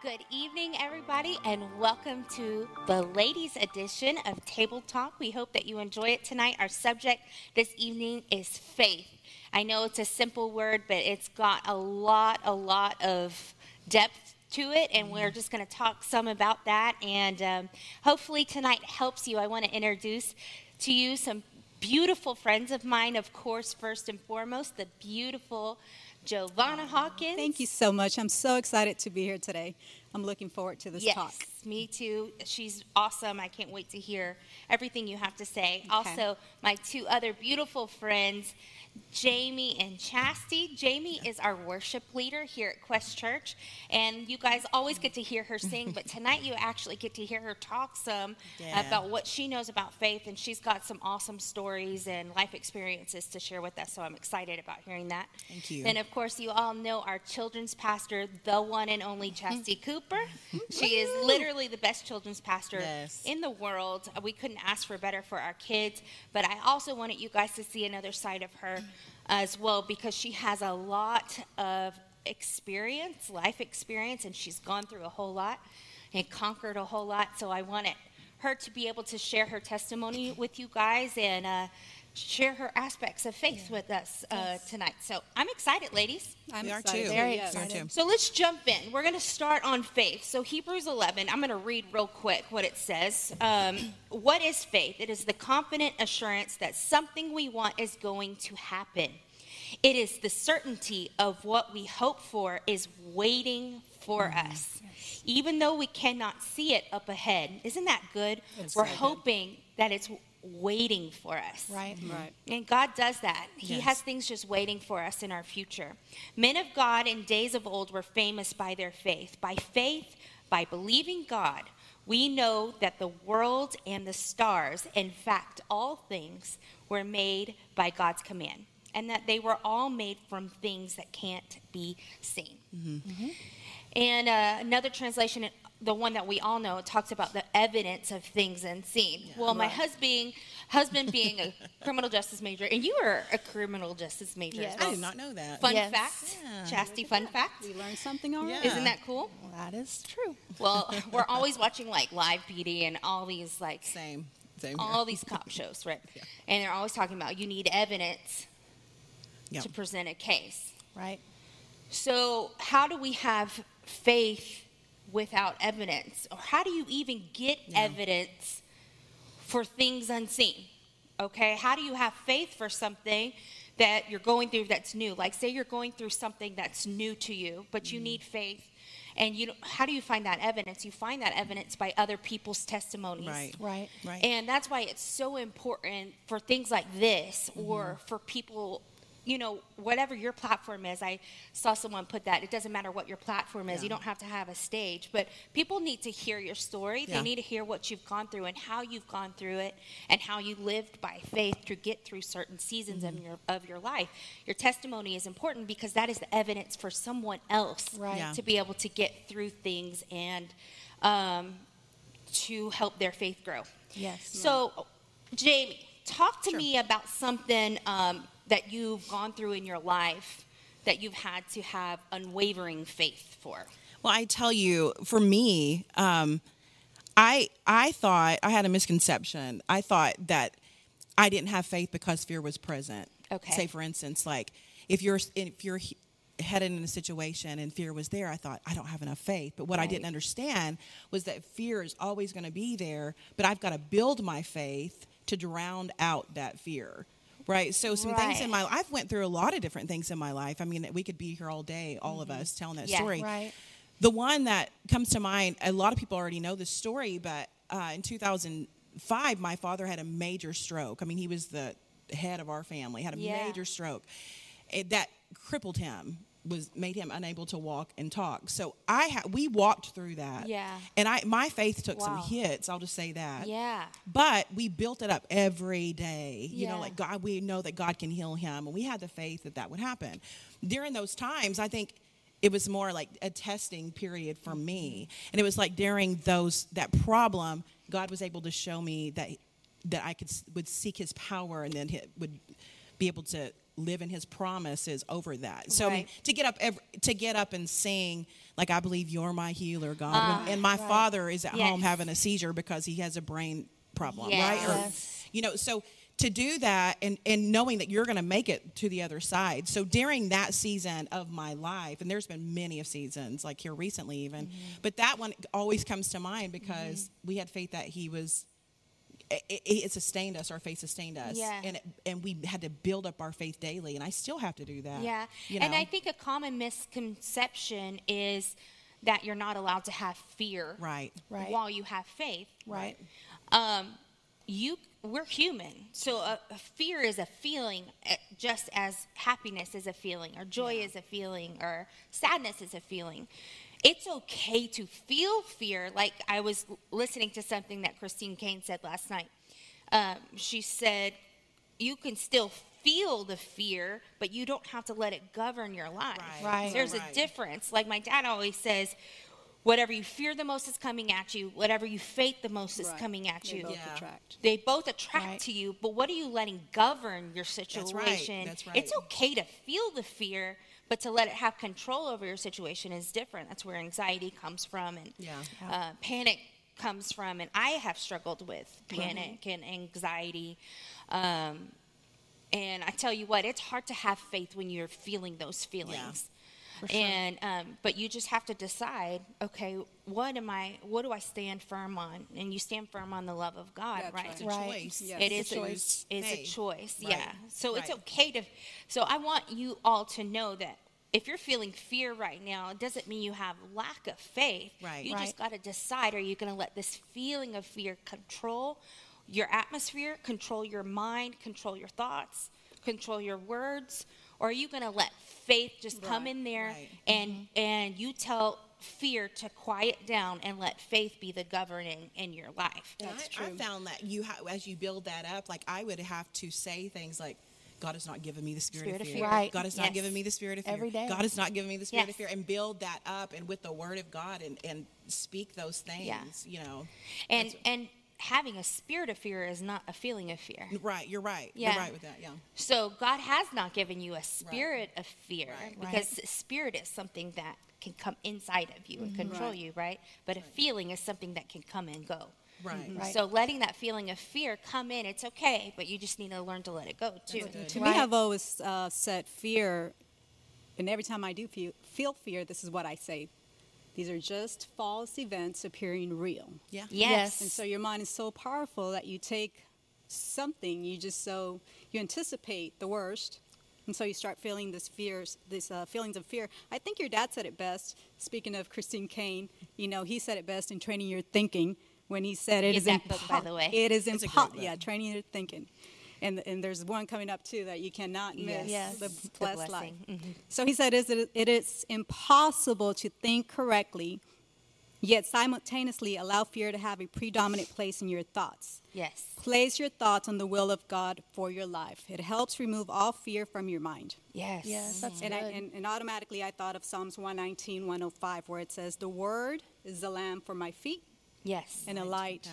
Good evening, everybody, and welcome to the ladies' edition of Table Talk. We hope that you enjoy it tonight. Our subject this evening is faith. I know it's a simple word, but it's got a lot, a lot of depth to it, and we're just going to talk some about that. And um, hopefully, tonight helps you. I want to introduce to you some beautiful friends of mine, of course, first and foremost, the beautiful Giovanna Hawkins. Thank you so much. I'm so excited to be here today. I'm looking forward to this yes, talk. me too. She's awesome. I can't wait to hear everything you have to say. Okay. Also, my two other beautiful friends, Jamie and Chastity. Jamie is our worship leader here at Quest Church, and you guys always get to hear her sing, but tonight you actually get to hear her talk some Yeah. about what she knows about faith, and she's got some awesome stories and life experiences to share with us, so I'm excited about hearing that. Thank you. And of course, you all know our children's pastor, the one and only mm-hmm. Chastity She is literally the best children's pastor Yes. in the world. We couldn't ask for better for our kids, but I also wanted you guys to see another side of her as well because she has a lot of experience, life experience, and she's gone through a whole lot and conquered a whole lot. So I wanted her to be able to share her testimony with you guys and uh, share her aspects of faith with us uh, tonight. So I'm excited, ladies. I'm We are excited. too. Very Yes. We are too. So let's jump in. We're going to start on faith. So, Hebrews 11, I'm going to read real quick what it says. Um, what is faith? It is the confident assurance that something we want is going to happen. It is the certainty of what we hope for is waiting for us. Even though we cannot see it up ahead. Isn't that good? We're so good. hoping that it's waiting for us. Right. Mm-hmm. Right. And God does that. He Yes. has things just waiting for us in our future. Men of God in days of old were famous by their faith. By faith, by believing God, we know that the world and the stars, in fact, all things, were made by God's command, and that they were all made from things that can't be seen. Mm-hmm. Mm-hmm. And uh, another translation, the one that we all know, talks about the evidence of things unseen. Well, my husband, husband being a criminal justice major, and you are a criminal justice major. Yes. as I well. did not know that. Fun Yes. fact, Yeah. Chastity, fun fact. We learned something already. Yeah. Isn't that cool? Well, that is true. Well, we're always watching like live PD and all these like Same. Same. Here. all these cop shows, right? Yeah. And they're always talking about you need evidence Yeah. to present a case. Right. So, how do we have faith without evidence? Or how do you even get Yeah. evidence for things unseen? Okay? How do you have faith for something that you're going through that's new? Like, say you're going through something that's new to you, but Mm-hmm. you need faith. And you don't- how do you find that evidence? You find that evidence by other people's testimonies. Right. Right. Right. And that's why it's so important for things like this or for people, you know, whatever your platform is. I saw someone put that. It doesn't matter what your platform is. You don't have to have a stage, but people need to hear your story. They need to hear what you've gone through and how you've gone through it and how you lived by faith to get through certain seasons of your of your life. Your testimony is important because that is the evidence for someone else Right. Yeah. to be able to get through things and um, to help their faith grow. Yes. So, Jamie, talk to me about something um, that you've gone through in your life that you've had to have unwavering faith for. Well, I tell you, for me, um, I I thought I had a misconception. I thought that I didn't have faith because fear was present. Okay. Say, for instance, like if you're if you're headed in a situation and fear was there, I thought I don't have enough faith. But what I didn't understand was that fear is always going to be there, but I've got to build my faith to drown out that fear. Right. So some things in my I've went through a lot of different things in my life. I mean, we could be here all day, all of us telling that Mm-hmm. Yeah. story. Right. The one that comes to mind, a lot of people already know this story, but uh, in 2005, my father had a major stroke. I mean, he was the head of our family, had a Yeah. major stroke. It, that crippled him, was made him unable to walk and talk. So I ha- we walked through that. Yeah. And I my faith took some hits. I'll just say that. Yeah. But we built it up every day. You Yeah. know, like God, we know that God can heal him, and we had the faith that that would happen. During those times, I think it was more like a testing period for me, mm-hmm. and it was like during those that problem, God was able to show me that that I could would seek His power, and then he would be able to live in his promises over that. So Right. to get up every, to get up and sing like I believe you're my healer, God. Ah, and my father is at home having a seizure because he has a brain problem, Yes. right? Or, Yes. you know, so to do that and, and knowing that you're going to make it to the other side. So during that season of my life, and there's been many of seasons, like here recently even, Mm-hmm. but that one always comes to mind because we had faith that he was it, it, it sustained us. Our faith sustained us, Yeah. and it, and we had to build up our faith daily. And I still have to do that. Yeah. you And? I think a common misconception is that you're not allowed to have fear right, Right. while you have faith. Right. Um, you we're human. So a, a fear is a feeling eh, just as happiness is a feeling or joy is a feeling or sadness is a feeling. It's okay to feel fear. Like I was listening to something that Christine Caine said last night. Um, she said, you can still feel the fear, but you don't have to let it govern your life. Right. Right. There's Right. a difference. Like my dad always says, whatever you fear the most is coming at you, whatever you faith the most is Right. coming at They you. both Yeah. attract. They both attract Right. to you, but what are you letting govern your situation? That's right. situation? That's right. It's okay to feel the fear, but to let it have control over your situation is different. That's where anxiety comes from and Yeah. uh, panic comes from. And I have struggled with panic and anxiety. Um, and I tell you what, it's hard to have faith when you're feeling those feelings. And um, but you just have to decide, okay, what am I? What do I stand firm on? And you stand firm on the love of God, That's right? right. It's a choice. Yes. It's is a a choice. Is a choice, Right. yeah. So it's okay to. So I want you all to know that if you're feeling fear right now, it doesn't mean you have lack of faith. Right. You Right. just got to decide: Are you going to let this feeling of fear control your atmosphere, control your mind, control your thoughts, control your words, or are you going to let faith just come in there Right. and mm-hmm. and you tell fear to quiet down and let faith be the governing in your life? That's I, I found that you ha- as you build that up, like I would have to say things like, "God has not given me the spirit, Spirit of of fear. fear. Right. God has Yes. not given me the spirit of fear. Every day. God has not given me the spirit Yes. of fear." And build that up, and with the Word of God, and and speak those things. Yeah. You know. And and having a spirit of fear is not a feeling of fear. right. You're right. Yeah. You're right with that. Yeah. So God has not given you a spirit of fear Right. because spirit is something that can come inside of you and control Right. you, right? But a feeling is something that can come and go. Right. Right. So letting that feeling of fear come in, it's okay, but you just need to learn to let it go too. good. To Right. me, I've always uh, said fear, and every time I do feel, feel fear, this is what I say. These are just false events appearing real. Yeah. Yes. And so your mind is so powerful that you take something, you just so, you anticipate the worst. And so you start feeling this fears, these uh, feelings of fear. I think your dad said it best. Speaking of Christine Caine, you know, he said it best in training your thinking when he said it Get is that book, by the way. It is It's a great impossible. Yeah, training your thinking. And, and there's one coming up too that you cannot miss. Yes. The The blessed life. blessing. Mhm. So he said, "Is it, it is impossible to think correctly, yet simultaneously allow fear to have a predominant place in your thoughts. Yes. Place your thoughts on the will of God for your life. It helps remove all fear from your mind. Yes. Yes, that's And, I, good. and, and automatically I thought of Psalms 119, 105, where it says, The word is a lamp for my feet Yes. and a light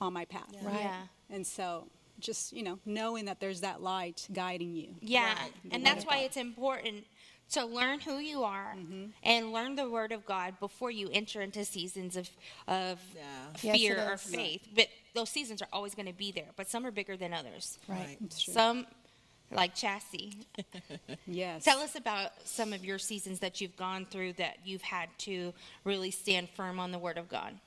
on my path. Right. Yeah. And so just, you know, knowing that there's that light guiding you. Yeah, Right. And that's why it's important to learn who you are Mm-hmm. and learn the Word of God before you enter into seasons of of Yeah. Fear it or is. faith. But those seasons are always going to be there. But some are bigger than others. Right. It's true. Some, like Chassie, yes. tell us about some of your seasons that you've gone through that you've had to really stand firm on the Word of God.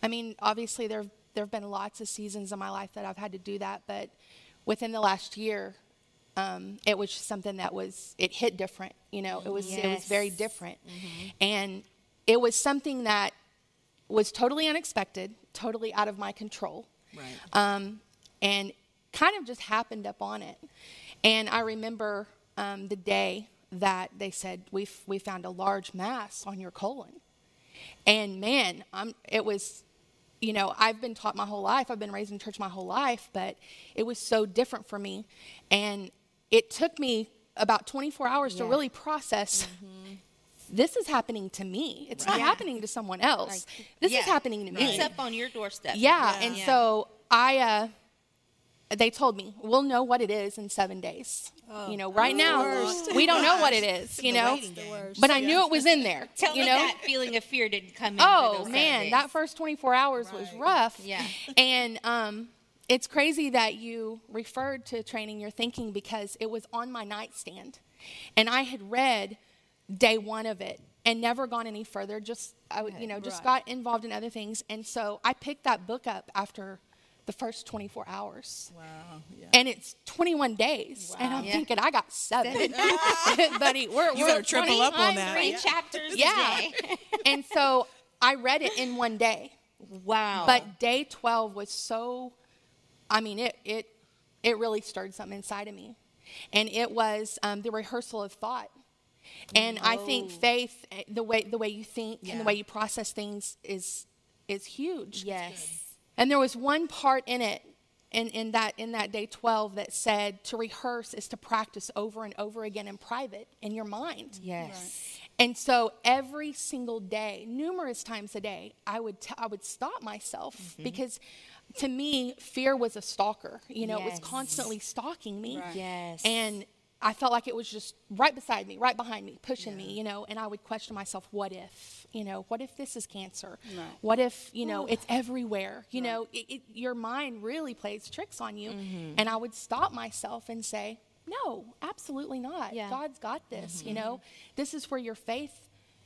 I mean, obviously there there have been lots of seasons in my life that I've had to do that, but within the last year, um, it was something that was it hit different. You know, it was it was very Yes. different, and it was something that was totally unexpected, totally out of my control, Right. um, and kind of just happened up on it. And I remember um, the day that they said we we found a large mass on your colon, and man, I'm, it was, you know, I've been taught my whole life. I've been raised in church my whole life, but it was so different for me. And it took me about 24 hours to really process this is happening to me. It's not Right. happening to someone else. Like, this yeah. is happening to me. It's up on your doorstep. Yeah, and so I, uh, they told me we'll know what it is in seven days. Oh, you know, right now worst. we don't know what it is. You know, but I knew it was in there. Tell you know, that feeling of fear didn't come in. Oh those man, days. that first 24 hours was rough. Yeah. And um, it's crazy that you referred to training your thinking because it was on my nightstand, and I had read day one of it and never gone any further. Just I, would- you know, just Right. got involved in other things, and so I picked that book up after the first 24 hours. Wow. Yeah. And it's 21 days, and I'm Yeah. thinking I got seven, buddy. We're, You we're triple up on that. Three chapters Yeah. a day. and so I read it in one day. Wow. But day 12 was so, I mean, it, it, it really stirred something inside of me. And it was um, the rehearsal of thought. And I think faith, eh, the way, the way you think and the way you process things is, is huge. yes. And there was one part in it, in, in, that, in that day 12, that said to rehearse is to practice over and over again in private, in your mind. Yes. And so every single day, numerous times a day, I would t- I would stop myself Mm-hmm. because to me fear was a stalker. You know, it was constantly stalking me. Right. Yes. And I felt like it was just right beside me, right behind me, pushing me, you know, and I would question myself, what if, you know, what if this is cancer? Right. What if, you know, it's everywhere? You know, it, it, your mind really plays tricks on you. Mm-hmm. And I would stop myself and say, no, absolutely not. Yeah. God's got this, you know. This is where your faith,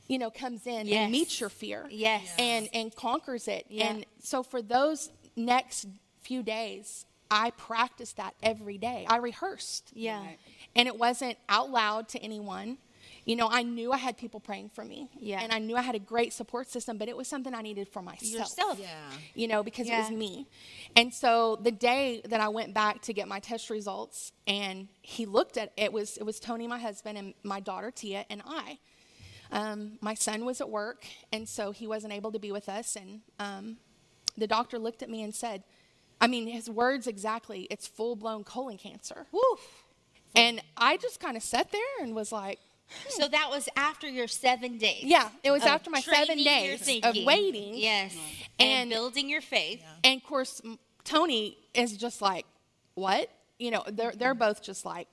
you know, comes in Yes. and meets your fear. Yes. And and conquers it. Yeah. And so for those next few days, I practiced that every day. I rehearsed. Yeah. Right. And it wasn't out loud to anyone. You know, I knew I had people praying for me. Yeah. And I knew I had a great support system, but it was something I needed for myself. Yourself. Yeah. You know, because it was me. And so the day that I went back to get my test results and he looked at it was it was Tony, my husband, and my daughter Tia and I. Um, my son was at work, and so he wasn't able to be with us. And um, the doctor looked at me and said, I mean, his words exactly, it's full blown colon cancer. Woof. And I just kind of sat there and was like, hmm. So that was after your seven days. yeah, it was after my seven days of waiting. Yes. And, And- building your faith. And of course, Tony is just like, what? You know, they're, they're both just like,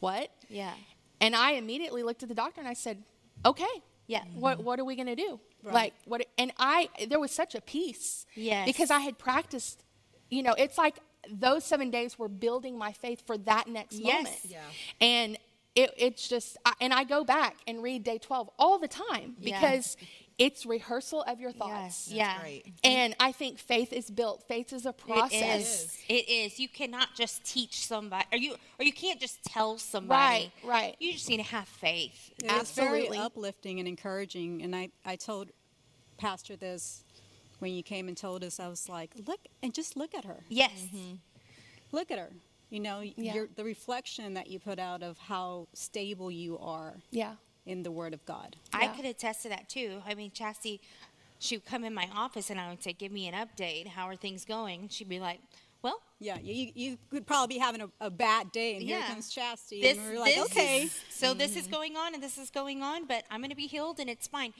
what? Yeah. And I immediately looked at the doctor and I said, okay. Yeah. What, what are we going to do? Right. Like, what? And I, there was such a peace. Yes. Because I had practiced, you know, it's like those seven days were building my faith for that next Yes. moment. Yeah. And it, it's just, I, and I go back and read day 12 all the time Yeah. because it's rehearsal of your thoughts. Yes. Yeah. great. And I think faith is built. Faith is a process. It is. It is. You cannot just teach somebody, or you, or you can't just tell somebody. Right, right. You just need to have faith. It's very Absolutely. uplifting and encouraging. And I, I told Pastor this when you came and told us. I was like, look, and just look at her. Yes. Mm-hmm. Look at her. You know, Yeah. your, the reflection that you put out of how stable you are Yeah. in the Word of God. I could attest to that too. I mean, Chastity, she would come in my office and I would say, "Give me an update. How are things going?" She'd be like, "Well, Yeah, you, you could probably be having a, a bad day, and Yeah. here comes Chastity. this, and we're like, this okay. is- so this is mm-hmm. going on and this is going on, but I'm going to be healed and it's fine."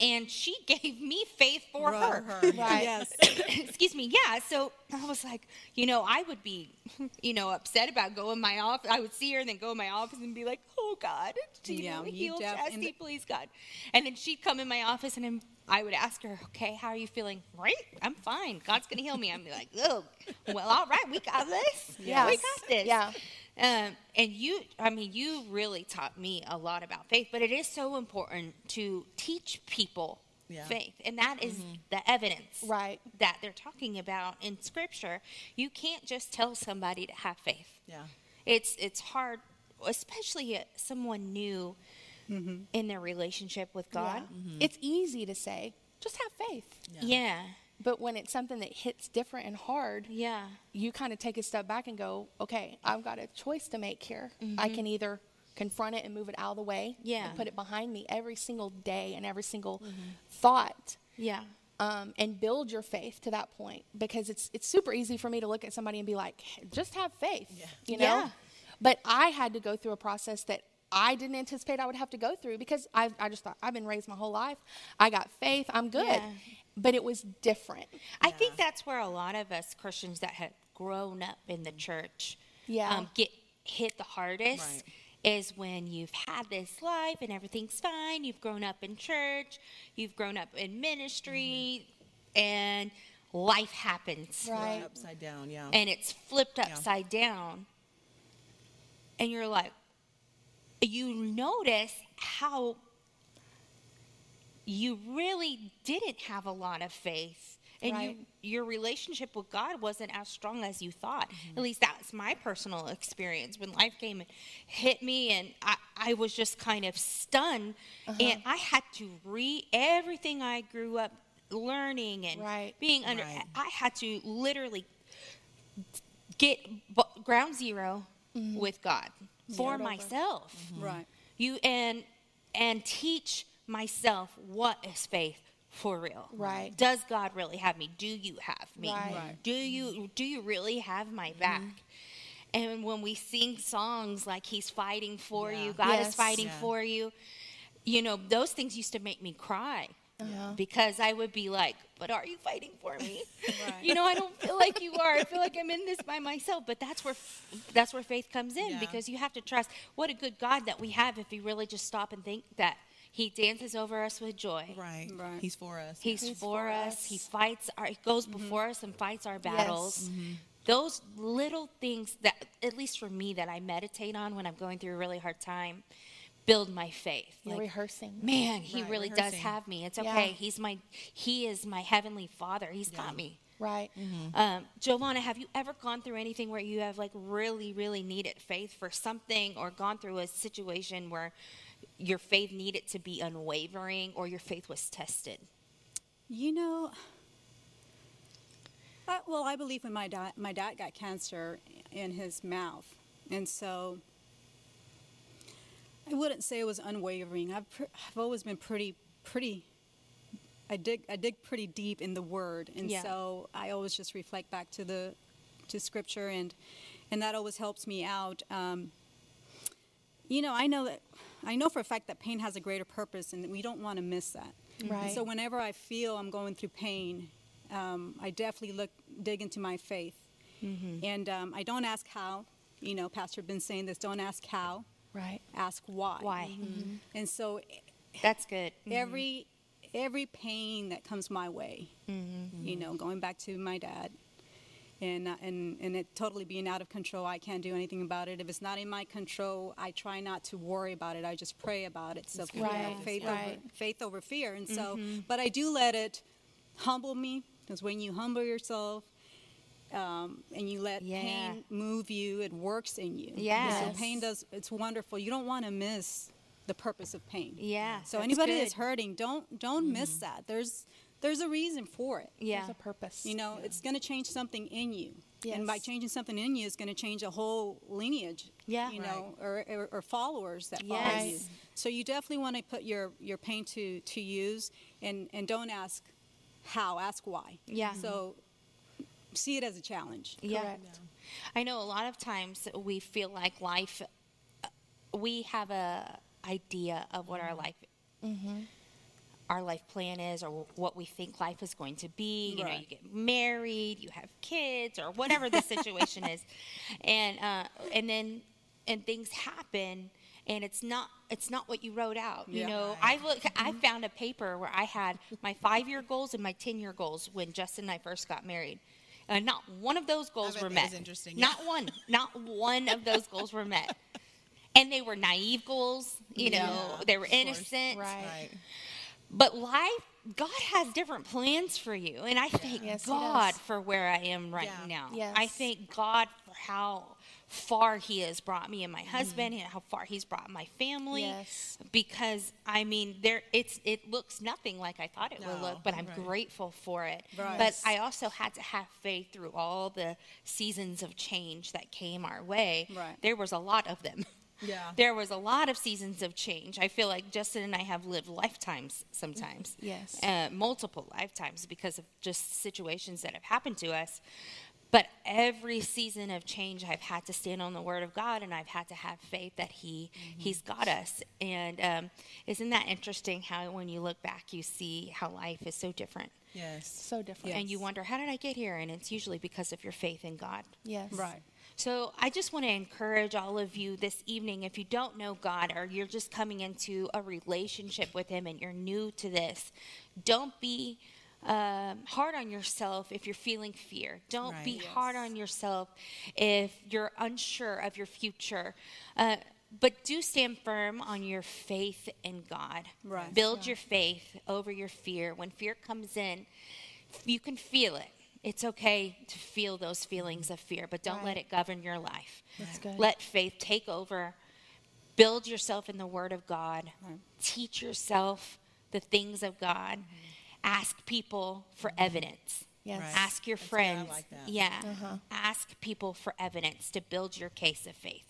And she gave me faith for her. Right. Yes. Excuse me. Yeah. So I was like, you know, I would be, you know, upset about going in my office. I would see her and then go in my office and be like, oh God, she Yeah, really you healed def- Chastity, please God. And then she'd come in my office and then I would ask her, okay, how are you feeling? Right? I'm fine. God's going to heal me. I'm like, oh, well, all right. We got this. Yes. We got this. Yeah. Um, and you, I mean, you really taught me a lot about faith, but it is so important to teach people Yeah. faith. And that is the evidence Right. that they're talking about in scripture. You can't just tell somebody to have faith. Yeah. It's it's hard, especially someone new Mm-hmm. in their relationship with God. Yeah. It's easy to say, just have faith. Yeah. But when it's something that hits different and hard, Yeah. you kind of take a step back and go, okay, I've got a choice to make here. I mm-hmm. can either confront it and move it out of the way Yeah. and put it behind me every single day and every single thought Yeah. um, and build your faith to that point because it's it's super easy for me to look at somebody and be like, just have faith, you know. Yeah. But I had to go through a process that I didn't anticipate I would have to go through because I I just thought I've been raised my whole life, I got faith, I'm good, Yeah. but it was different. I think that's where a lot of us Christians that have grown up in the church Yeah. um, get hit the hardest Right. is when you've had this life and everything's fine. You've grown up in church, you've grown up in ministry, and life happens. Right. Upside down, yeah. And it's flipped upside down. And you're like, you notice how you really didn't have a lot of faith. And Right. you, your relationship with God wasn't as strong as you thought. Mm-hmm. At least that's my personal experience. When life came and hit me, and I, I was just kind of stunned, uh-huh. and I had to re everything I grew up learning and Right. being under. Right. I had to literally get b- ground 0 mm-hmm. with God for Start over. myself mm-hmm. Right. you and and teach myself what is faith for real Right. does god really have me do you have me Right. Right. do you do you really have my mm-hmm. back and when we sing songs like he's fighting for Yeah. you god Yes. is fighting Yeah. for you you know those things used to make me cry Uh-huh. because I would be like, but are you fighting for me? Right. You know, I don't feel like you are. I feel like I'm in this by myself. But that's where that's where faith comes in Yeah. because you have to trust. What a good God that we have if we really just stop and think that He dances over us with joy. right. Right. He's for us. He's, He's for, for us. us. He fights. Our, he goes before us and fights our battles. Those little things that, at least for me, that I meditate on when I'm going through a really hard time, build my faith. You're Like, rehearsing. man, he Right, really does have me. It's Yeah. okay. He's my, he is my heavenly father. He's got me. Right. Um, Giovanna, have you ever gone through anything where you have like really, really needed faith for something, or gone through a situation where your faith needed to be unwavering, or your faith was tested? You know, I, well, I believe when my dad, my dad got cancer in his mouth, and so I wouldn't say it was unwavering. I've, pr- I've always been pretty, pretty. I dig, I dig pretty deep in the Word, and Yeah. so I always just reflect back to the, to Scripture, and, and that always helps me out. Um, you know, I know that, I know for a fact that pain has a greater purpose, and we don't want to miss that. And Right. so whenever I feel I'm going through pain, um, I definitely look dig into my faith, and um, I don't ask how. You know, Pastor been saying this. Don't ask how, Right. ask why. Why? Mm-hmm. Mm-hmm. And so That's good. Mm-hmm. every every pain that comes my way, you know, going back to my dad, and uh, and and it totally being out of control, I can't do anything about it. If it's not in my control, I try not to worry about it. I just pray about it. So you know, Right, faith right. over faith over fear. And so, but I do let it humble me because when you humble yourself. Um, and you let Yeah. pain move you, it works in you. Yes. So pain does, it's wonderful. You don't want to miss the purpose of pain. Yeah. So that's anybody good. that's hurting, don't don't miss that. There's there's a reason for it. yeah, There's a purpose. You know, it's going to change something in you. And by changing something in you, it's going to change a whole lineage. Yeah. You know, or, or, or followers that follow Yes. you. So you definitely want to put your your pain to to use, and and don't ask how, ask why. Yeah. So see it as a challenge. yeah. Correct. I know a lot of times we feel like life. uh, We have a idea of what our life. Our life plan is, or what we think life is going to be. You know, you get married, you have kids, or whatever the situation is, and uh, and then and things happen, and it's not it's not what you wrote out. You know, I look, I found a paper where I had my five year goals and my ten year goals when Justin and I first got married. And not one of those goals bet were that met. was interesting, yeah. Not one. Not one of those goals were met. And they were naive goals, you know, they were innocent. Right. Right. But life, God has different plans for you. And I thank Yes, God for where I am right Yeah. now. Yes. I thank God for how far He has brought me and my husband and how far He's brought my family. Yes. Because I mean there it's it looks nothing like I thought it would look, but I'm right. grateful for it. Right. But I also had to have faith through all the seasons of change that came our way. Right. There was a lot of them. Yeah. There was a lot of seasons of change. I feel like Justin and I have lived lifetimes sometimes. Yes. Uh, multiple lifetimes because of just situations that have happened to us. But every season of change, I've had to stand on the Word of God, and I've had to have faith that He He's got us. And um, isn't that interesting? How when you look back, you see how life is so different, Yes. So different. and you wonder, how did I get here? And it's usually because of your faith in God. Yes. Right. So I just want to encourage all of you this evening if you don't know God or you're just coming into a relationship with Him and you're new to this, don't be um, hard on yourself if you're feeling fear. Don't Right. be Yes. hard on yourself if you're unsure of your future. Uh, but do stand firm on your faith in God. Right. Build your faith over your fear. When fear comes in, you can feel it. It's okay to feel those feelings of fear, but don't let it govern your life. That's good. Let faith take over. Build yourself in the Word of God. Teach yourself the things of God. Ask people for evidence. Yes. Right. Ask your That's good. I friends. like that. Yeah. Uh-huh. Ask people for evidence to build your case of faith.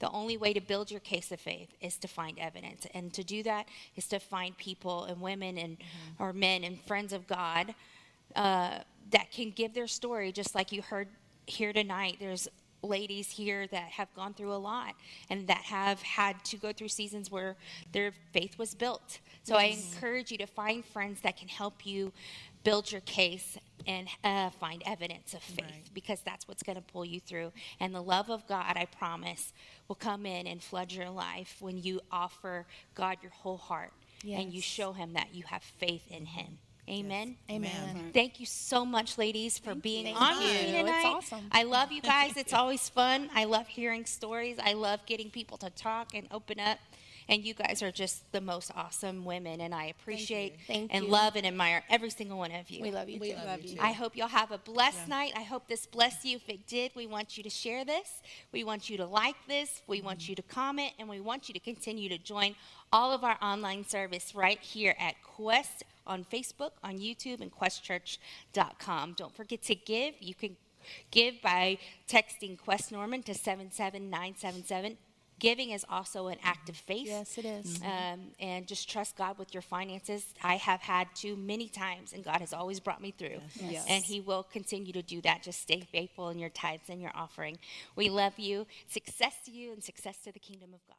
The only way to build your case of faith is to find evidence. And to do that is to find people and women and Mm-hmm. or men and friends of God uh, that can give their story just like you heard here tonight. There's ladies here that have gone through a lot and that have had to go through seasons where their faith was built. So I encourage you to find friends that can help you build your case and uh, find evidence of faith Right. because that's what's going to pull you through. And the love of God, I promise, will come in and flood your life when you offer God your whole heart and you show Him that you have faith in Him. Amen. Amen. Amen. Thank you so much, ladies, for being Thank on you. with me It's tonight. awesome. I love you guys. It's always fun. I love hearing stories. I love getting people to talk and open up. And you guys are just the most awesome women, and I appreciate Thank and you. love and admire every single one of you. We love you We too. love, Love you you. too. I hope you'll have a blessed night. I hope this blessed you. If it did, we want you to share this. We want you to like this. We want mm-hmm. you to comment, and we want you to continue to join all of our online service right here at Quest on Facebook, on YouTube, and questchurch.com. Don't forget to give. You can give by texting Quest Norman to 77977. Giving is also an act of faith. Yes, it is. Um, and just trust God with your finances. I have had to many times, and God has always brought me through. Yes. And He will continue to do that. Just stay faithful in your tithes and your offering. We love you. Success to you and success to the kingdom of God.